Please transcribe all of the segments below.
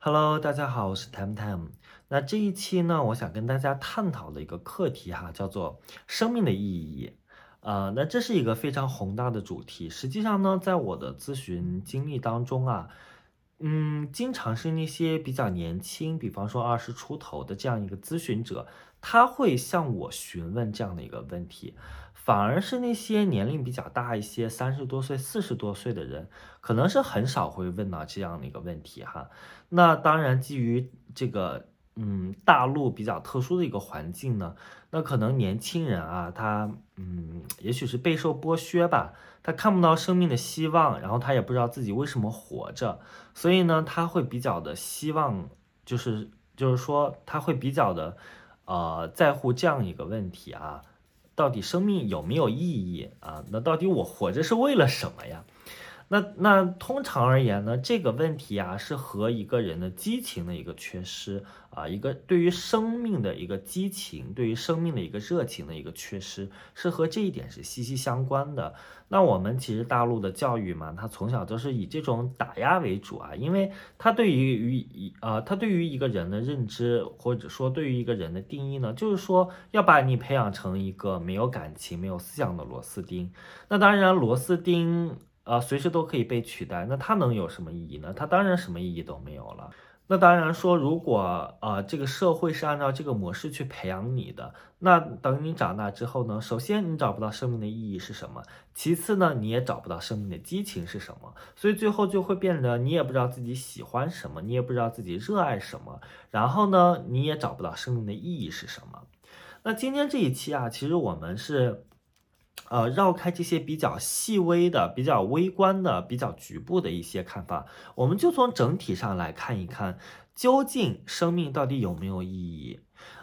Hello，大家好，我是 Time Time。那这一期呢，我想跟大家探讨的一个课题哈，叫做生命的意义。呃，那这是一个非常宏大的主题。实际上呢，在我的咨询经历当中啊，嗯，经常是那些比较年轻，比方说二十出头的这样一个咨询者，他会向我询问这样的一个问题。反而是那些年龄比较大一些，三十多岁、四十多岁的人，可能是很少会问到这样的一个问题哈。那当然，基于这个，嗯，大陆比较特殊的一个环境呢，那可能年轻人啊，他，嗯，也许是备受剥削吧，他看不到生命的希望，然后他也不知道自己为什么活着，所以呢，他会比较的希望，就是就是说，他会比较的，呃，在乎这样一个问题啊。到底生命有没有意义啊？那到底我活着是为了什么呀？那那通常而言呢，这个问题啊是和一个人的激情的一个缺失啊，一个对于生命的一个激情，对于生命的一个热情的一个缺失，是和这一点是息息相关的。那我们其实大陆的教育嘛，它从小都是以这种打压为主啊，因为它对于于一呃，它对于一个人的认知或者说对于一个人的定义呢，就是说要把你培养成一个没有感情、没有思想的螺丝钉。那当然，螺丝钉。呃，随时都可以被取代，那它能有什么意义呢？它当然什么意义都没有了。那当然说，如果呃这个社会是按照这个模式去培养你的，那等你长大之后呢，首先你找不到生命的意义是什么，其次呢，你也找不到生命的激情是什么，所以最后就会变得你也不知道自己喜欢什么，你也不知道自己热爱什么，然后呢，你也找不到生命的意义是什么。那今天这一期啊，其实我们是。呃，绕开这些比较细微的、比较微观的、比较局部的一些看法，我们就从整体上来看一看，究竟生命到底有没有意义？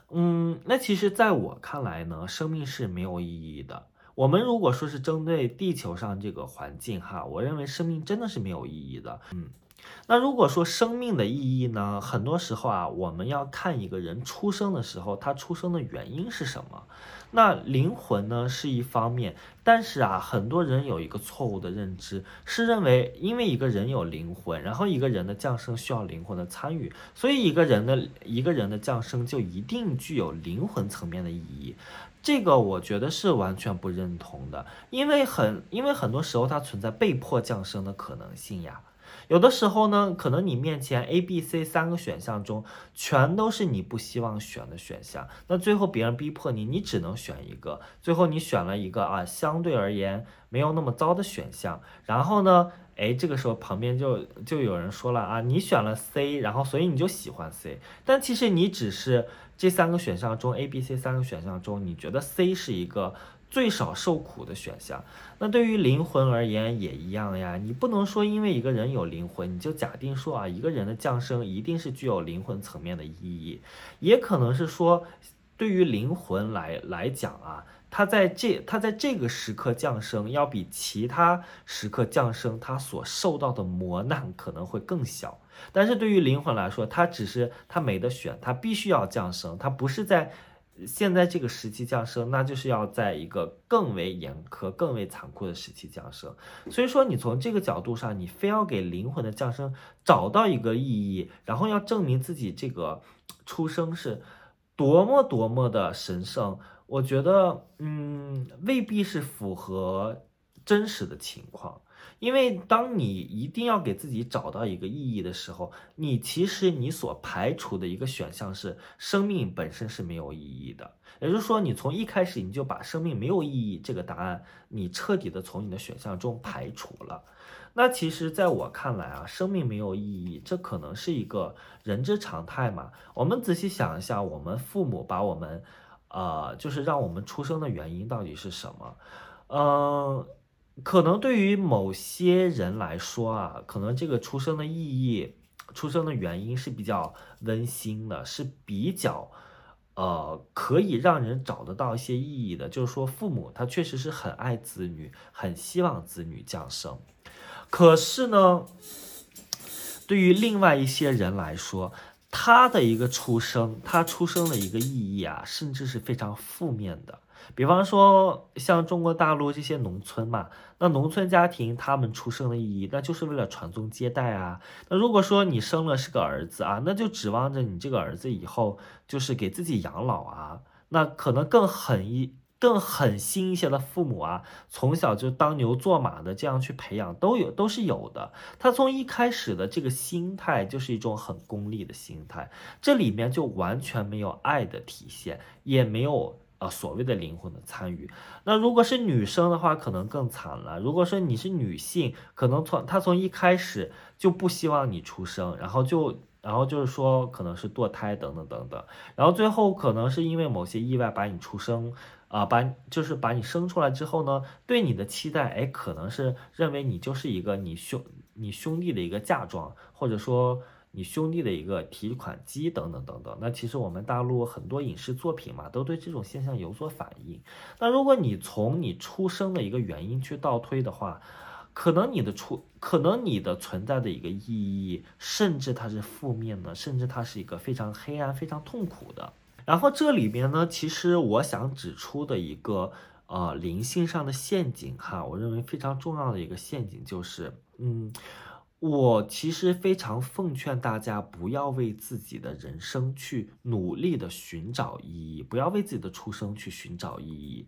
嗯，那其实在我看来呢，生命是没有意义的。我们如果说是针对地球上这个环境哈，我认为生命真的是没有意义的。嗯。那如果说生命的意义呢？很多时候啊，我们要看一个人出生的时候，他出生的原因是什么。那灵魂呢是一方面，但是啊，很多人有一个错误的认知，是认为因为一个人有灵魂，然后一个人的降生需要灵魂的参与，所以一个人的一个人的降生就一定具有灵魂层面的意义。这个我觉得是完全不认同的，因为很因为很多时候它存在被迫降生的可能性呀。有的时候呢，可能你面前 A、B、C 三个选项中，全都是你不希望选的选项。那最后别人逼迫你，你只能选一个。最后你选了一个啊，相对而言没有那么糟的选项。然后呢，哎，这个时候旁边就就有人说了啊，你选了 C，然后所以你就喜欢 C。但其实你只是这三个选项中 A、B、C 三个选项中，你觉得 C 是一个。最少受苦的选项，那对于灵魂而言也一样呀。你不能说因为一个人有灵魂，你就假定说啊，一个人的降生一定是具有灵魂层面的意义。也可能是说，对于灵魂来来讲啊，他在这他在这个时刻降生，要比其他时刻降生，他所受到的磨难可能会更小。但是对于灵魂来说，他只是他没得选，他必须要降生，他不是在。现在这个时期降生，那就是要在一个更为严苛、更为残酷的时期降生。所以说，你从这个角度上，你非要给灵魂的降生找到一个意义，然后要证明自己这个出生是多么多么的神圣，我觉得，嗯，未必是符合真实的情况。因为当你一定要给自己找到一个意义的时候，你其实你所排除的一个选项是生命本身是没有意义的。也就是说，你从一开始你就把生命没有意义这个答案，你彻底的从你的选项中排除了。那其实，在我看来啊，生命没有意义，这可能是一个人之常态嘛。我们仔细想一下，我们父母把我们，呃，就是让我们出生的原因到底是什么？嗯。可能对于某些人来说啊，可能这个出生的意义、出生的原因是比较温馨的，是比较，呃，可以让人找得到一些意义的。就是说，父母他确实是很爱子女，很希望子女降生。可是呢，对于另外一些人来说，他的一个出生，他出生的一个意义啊，甚至是非常负面的。比方说像中国大陆这些农村嘛，那农村家庭他们出生的意义，那就是为了传宗接代啊。那如果说你生了是个儿子啊，那就指望着你这个儿子以后就是给自己养老啊。那可能更狠一。更狠心一些的父母啊，从小就当牛做马的这样去培养，都有都是有的。他从一开始的这个心态就是一种很功利的心态，这里面就完全没有爱的体现，也没有呃所谓的灵魂的参与。那如果是女生的话，可能更惨了。如果说你是女性，可能从他从一开始就不希望你出生，然后就。然后就是说，可能是堕胎等等等等，然后最后可能是因为某些意外把你出生，啊，把就是把你生出来之后呢，对你的期待，哎，可能是认为你就是一个你兄你兄弟的一个嫁妆，或者说你兄弟的一个提款机等等等等。那其实我们大陆很多影视作品嘛，都对这种现象有所反应。那如果你从你出生的一个原因去倒推的话，可能你的出，可能你的存在的一个意义，甚至它是负面的，甚至它是一个非常黑暗、非常痛苦的。然后这里边呢，其实我想指出的一个呃灵性上的陷阱哈，我认为非常重要的一个陷阱就是，嗯，我其实非常奉劝大家不要为自己的人生去努力的寻找意义，不要为自己的出生去寻找意义。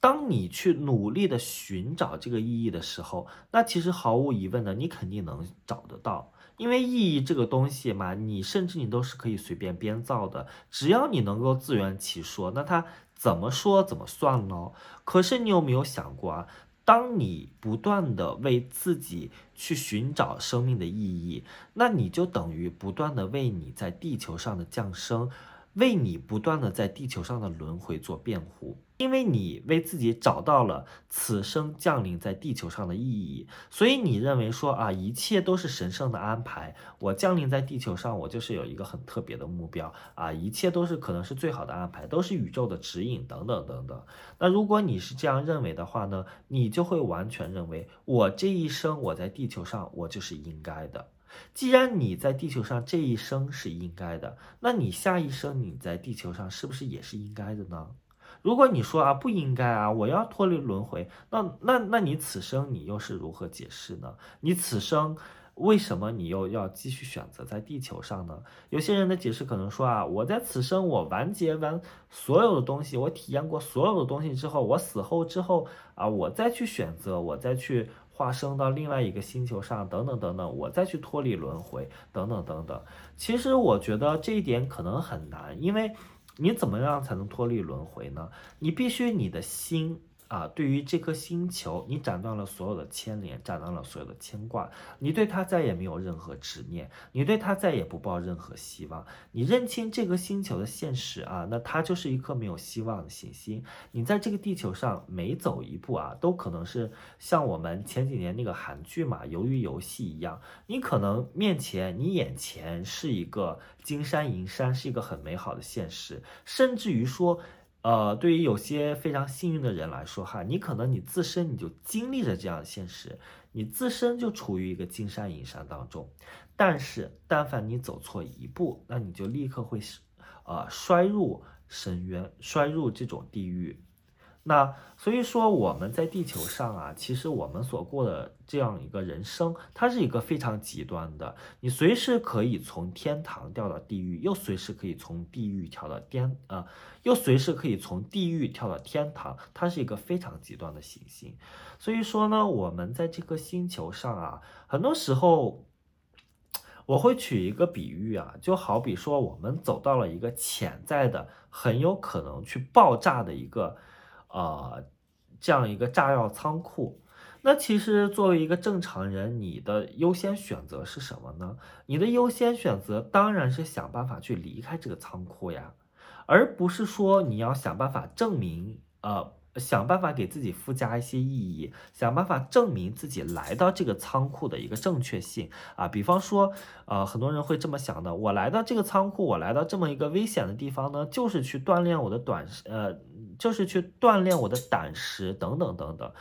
当你去努力的寻找这个意义的时候，那其实毫无疑问的，你肯定能找得到。因为意义这个东西嘛，你甚至你都是可以随便编造的，只要你能够自圆其说，那它怎么说怎么算呢？可是你有没有想过啊？当你不断的为自己去寻找生命的意义，那你就等于不断的为你在地球上的降生。为你不断的在地球上的轮回做辩护，因为你为自己找到了此生降临在地球上的意义，所以你认为说啊，一切都是神圣的安排。我降临在地球上，我就是有一个很特别的目标啊，一切都是可能是最好的安排，都是宇宙的指引等等等等。那如果你是这样认为的话呢，你就会完全认为我这一生我在地球上，我就是应该的。既然你在地球上这一生是应该的，那你下一生你在地球上是不是也是应该的呢？如果你说啊不应该啊，我要脱离轮回，那那那你此生你又是如何解释呢？你此生为什么你又要继续选择在地球上呢？有些人的解释可能说啊，我在此生我完结完所有的东西，我体验过所有的东西之后，我死后之后啊，我再去选择，我再去。化生到另外一个星球上，等等等等，我再去脱离轮回，等等等等。其实我觉得这一点可能很难，因为你怎么样才能脱离轮回呢？你必须你的心。啊，对于这颗星球，你斩断了所有的牵连，斩断了所有的牵挂，你对它再也没有任何执念，你对它再也不抱任何希望。你认清这个星球的现实啊，那它就是一颗没有希望的行星。你在这个地球上每走一步啊，都可能是像我们前几年那个韩剧嘛《鱿鱼游戏》一样，你可能面前你眼前是一个金山银山，是一个很美好的现实，甚至于说。呃，对于有些非常幸运的人来说，哈，你可能你自身你就经历着这样的现实，你自身就处于一个金山银山当中，但是但凡你走错一步，那你就立刻会，呃，摔入深渊，摔入这种地狱。那所以说我们在地球上啊，其实我们所过的这样一个人生，它是一个非常极端的。你随时可以从天堂掉到地狱，又随时可以从地狱跳到天啊，又随时可以从地狱跳到天堂，它是一个非常极端的行星。所以说呢，我们在这个星球上啊，很多时候我会取一个比喻啊，就好比说我们走到了一个潜在的、很有可能去爆炸的一个。呃，这样一个炸药仓库，那其实作为一个正常人，你的优先选择是什么呢？你的优先选择当然是想办法去离开这个仓库呀，而不是说你要想办法证明，呃，想办法给自己附加一些意义，想办法证明自己来到这个仓库的一个正确性啊。比方说，呃，很多人会这么想的：我来到这个仓库，我来到这么一个危险的地方呢，就是去锻炼我的短，呃。就是去锻炼我的胆识等等等等，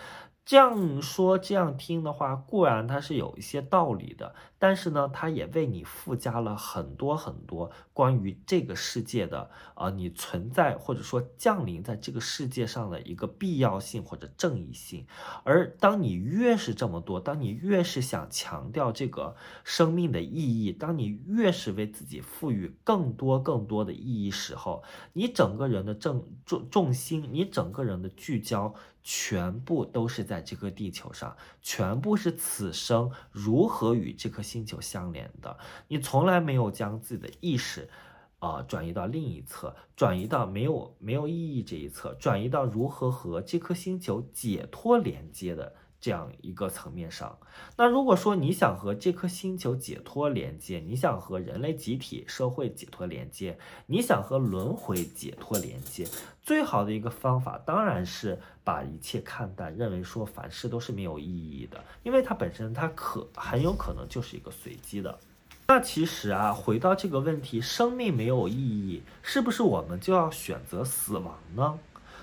这样说这样听的话，固然它是有一些道理的，但是呢，它也为你附加了很多很多关于这个世界的啊，你存在或者说降临在这个世界上的一个必要性或者正义性。而当你越是这么多，当你越是想强调这个生命的意义，当你越是为自己赋予更多更多的意义时候，你整个人的正重重心，你整个人的聚焦。全部都是在这个地球上，全部是此生如何与这颗星球相连的。你从来没有将自己的意识，啊，转移到另一侧，转移到没有没有意义这一侧，转移到如何和这颗星球解脱连接的。这样一个层面上，那如果说你想和这颗星球解脱连接，你想和人类集体社会解脱连接，你想和轮回解脱连接，最好的一个方法当然是把一切看淡，认为说凡事都是没有意义的，因为它本身它可很有可能就是一个随机的。那其实啊，回到这个问题，生命没有意义，是不是我们就要选择死亡呢？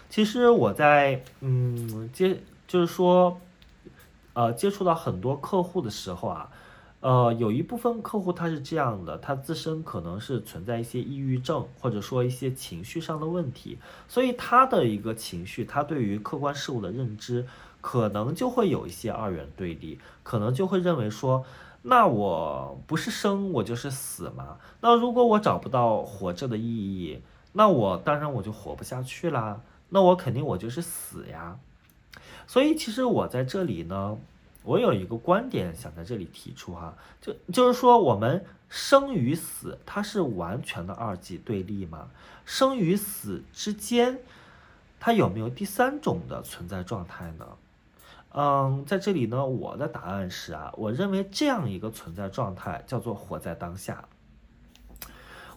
其实我在嗯接就是说。呃，接触到很多客户的时候啊，呃，有一部分客户他是这样的，他自身可能是存在一些抑郁症，或者说一些情绪上的问题，所以他的一个情绪，他对于客观事物的认知，可能就会有一些二元对立，可能就会认为说，那我不是生，我就是死嘛。那如果我找不到活着的意义，那我当然我就活不下去啦，那我肯定我就是死呀。所以其实我在这里呢，我有一个观点想在这里提出哈，就就是说我们生与死它是完全的二极对立吗？生与死之间，它有没有第三种的存在状态呢？嗯，在这里呢，我的答案是啊，我认为这样一个存在状态叫做活在当下。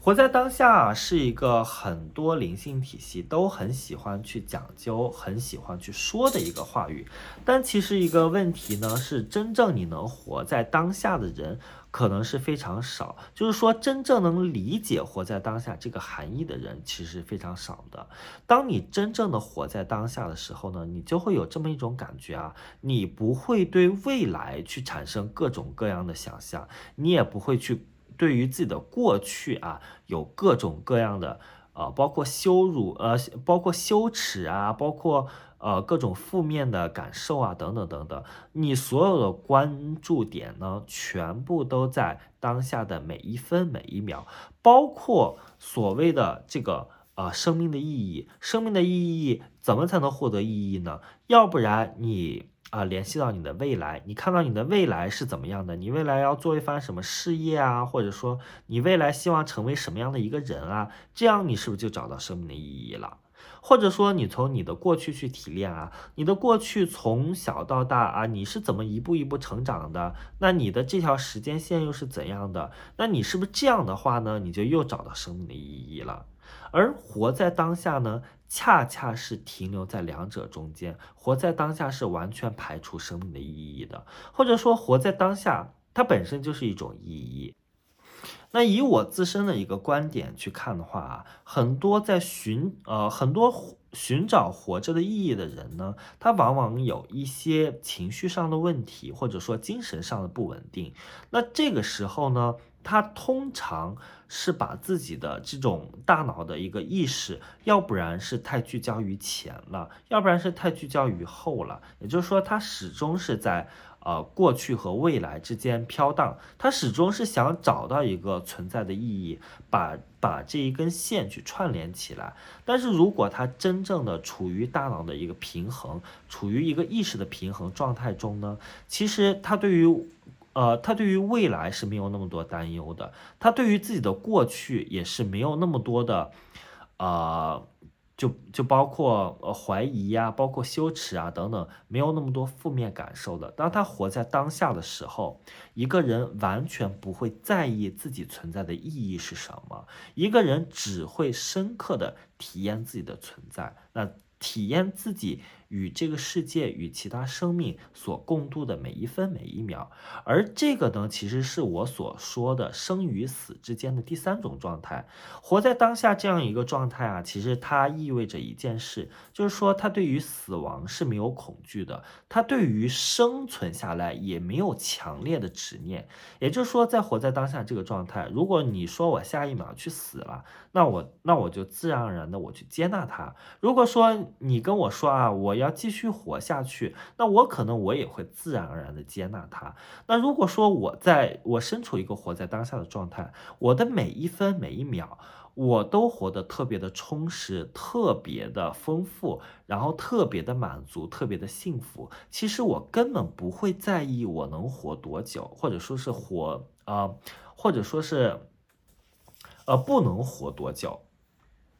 活在当下是一个很多灵性体系都很喜欢去讲究、很喜欢去说的一个话语，但其实一个问题呢是，真正你能活在当下的人可能是非常少，就是说真正能理解活在当下这个含义的人其实非常少的。当你真正的活在当下的时候呢，你就会有这么一种感觉啊，你不会对未来去产生各种各样的想象，你也不会去。对于自己的过去啊，有各种各样的呃，包括羞辱呃，包括羞耻啊，包括呃各种负面的感受啊，等等等等。你所有的关注点呢，全部都在当下的每一分每一秒，包括所谓的这个呃生命的意义。生命的意义怎么才能获得意义呢？要不然你。啊，联系到你的未来，你看到你的未来是怎么样的？你未来要做一番什么事业啊？或者说你未来希望成为什么样的一个人啊？这样你是不是就找到生命的意义了？或者说你从你的过去去提炼啊，你的过去从小到大啊，你是怎么一步一步成长的？那你的这条时间线又是怎样的？那你是不是这样的话呢？你就又找到生命的意义了？而活在当下呢？恰恰是停留在两者中间，活在当下是完全排除生命的意义的，或者说活在当下，它本身就是一种意义。那以我自身的一个观点去看的话啊，很多在寻呃很多寻找活着的意义的人呢，他往往有一些情绪上的问题，或者说精神上的不稳定。那这个时候呢？他通常是把自己的这种大脑的一个意识，要不然是太聚焦于前了，要不然是太聚焦于后了。也就是说，他始终是在呃过去和未来之间飘荡，他始终是想找到一个存在的意义，把把这一根线去串联起来。但是如果他真正的处于大脑的一个平衡，处于一个意识的平衡状态中呢，其实他对于。呃，他对于未来是没有那么多担忧的，他对于自己的过去也是没有那么多的，呃，就就包括呃怀疑呀，包括羞耻啊等等，没有那么多负面感受的。当他活在当下的时候，一个人完全不会在意自己存在的意义是什么，一个人只会深刻的体验自己的存在，那体验自己与这个世界与其他生命所共度的每一分每一秒。而这个呢，其实是我所说的生与死之间的第三种状态。活在当下这样一个状态啊，其实它意味着一件事，就是说他对于死亡是没有恐惧的，他对于生存下来也没有强烈的执念。也就是说，在活在当下这个状态，如果你说我下一秒去死了，那我那我就自然而然的我去接纳它。如果说你跟我说啊，我要继续活下去，那我可能我也会自然而然的接纳它。那如果说我在我身处一个活在当下的状态，我的每一分每一秒，我都活得特别的充实，特别的丰富，然后特别的满足，特别的幸福。其实我根本不会在意我能活多久，或者说是活啊，或者说是呃不能活多久，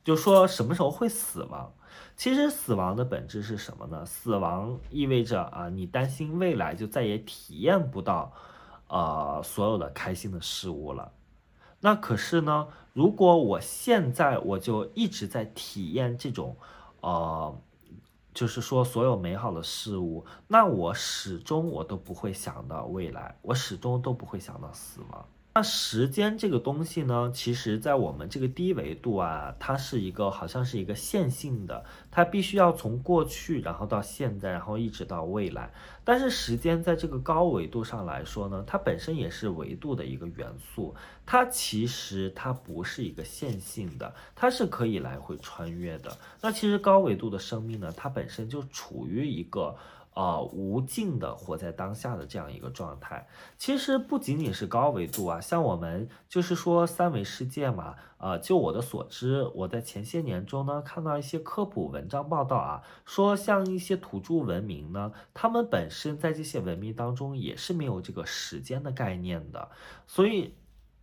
就说什么时候会死亡。其实死亡的本质是什么呢？死亡意味着啊，你担心未来就再也体验不到，呃，所有的开心的事物了。那可是呢，如果我现在我就一直在体验这种，呃，就是说所有美好的事物，那我始终我都不会想到未来，我始终都不会想到死亡。那时间这个东西呢，其实，在我们这个低维度啊，它是一个好像是一个线性的，它必须要从过去，然后到现在，然后一直到未来。但是时间在这个高维度上来说呢，它本身也是维度的一个元素，它其实它不是一个线性的，它是可以来回穿越的。那其实高维度的生命呢，它本身就处于一个。啊，无尽的活在当下的这样一个状态，其实不仅仅是高维度啊，像我们就是说三维世界嘛，啊，就我的所知，我在前些年中呢看到一些科普文章报道啊，说像一些土著文明呢，他们本身在这些文明当中也是没有这个时间的概念的，所以。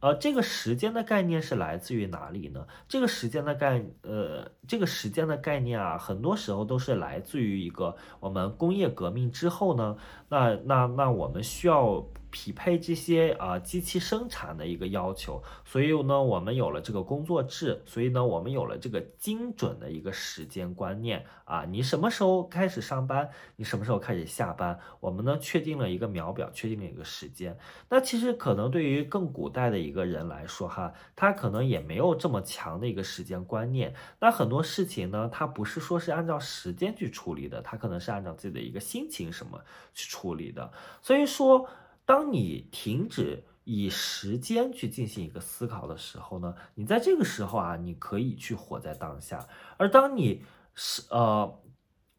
呃，这个时间的概念是来自于哪里呢？这个时间的概，呃，这个时间的概念啊，很多时候都是来自于一个我们工业革命之后呢，那那那我们需要。匹配这些啊机器生产的一个要求，所以呢，我们有了这个工作制，所以呢，我们有了这个精准的一个时间观念啊，你什么时候开始上班，你什么时候开始下班，我们呢确定了一个秒表，确定了一个时间。那其实可能对于更古代的一个人来说哈，他可能也没有这么强的一个时间观念。那很多事情呢，他不是说是按照时间去处理的，他可能是按照自己的一个心情什么去处理的。所以说。当你停止以时间去进行一个思考的时候呢，你在这个时候啊，你可以去活在当下。而当你是呃，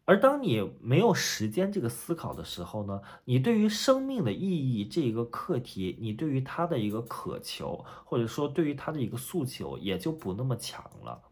而当你没有时间这个思考的时候呢，你对于生命的意义这一个课题，你对于它的一个渴求，或者说对于它的一个诉求，也就不那么强了。